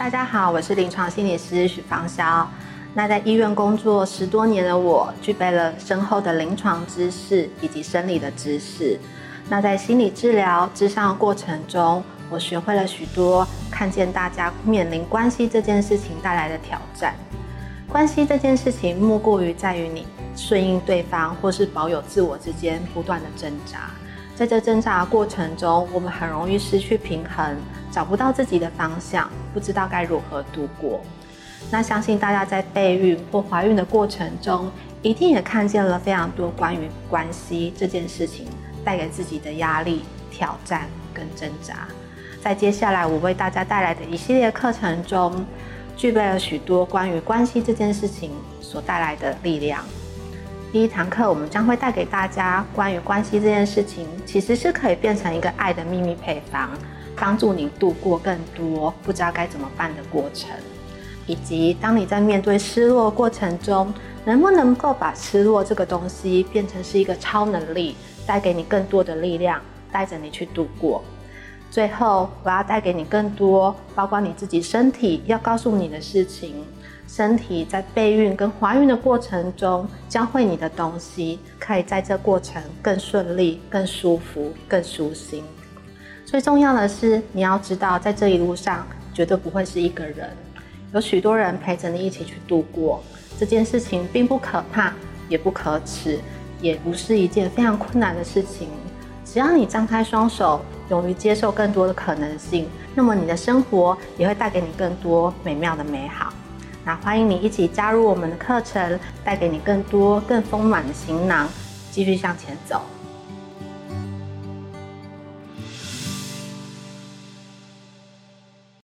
大家好，我是临床心理师许芳潇。那在医院工作十多年的我，具备了深厚的临床知识以及生理的知识。那在心理治疗咨商的过程中，我学会了许多，看见大家面临关系这件事情带来的挑战。关系这件事情，莫过于在于你顺应对方，或是保有自我之间不断的挣扎。在这挣扎的过程中，我们很容易失去平衡，找不到自己的方向，不知道该如何度过。那相信大家在备孕或怀孕的过程中，一定也看见了非常多关于关系这件事情带给自己的压力、挑战跟挣扎。在接下来我为大家带来的一系列课程中，具备了许多关于关系这件事情所带来的力量。第一堂课，我们将会带给大家关于关系这件事情，其实是可以变成一个爱的秘密配方，帮助你度过更多不知道该怎么办的过程，以及当你在面对失落过程中，能不能够把失落这个东西变成是一个超能力，带给你更多的力量，带着你去度过。最后，我要带给你更多，包括你自己身体要告诉你的事情。身体在备孕跟怀孕的过程中教会你的东西，可以在这过程更顺利、更舒服、更舒心。最重要的是，你要知道，在这一路上绝对不会是一个人，有许多人陪着你一起去度过。这件事情并不可怕，也不可耻，也不是一件非常困难的事情。只要你张开双手，勇于接受更多的可能性，那么你的生活也会带给你更多美妙的美好。那欢迎你一起加入我们的课程，带给你更多更丰满的行囊，继续向前走。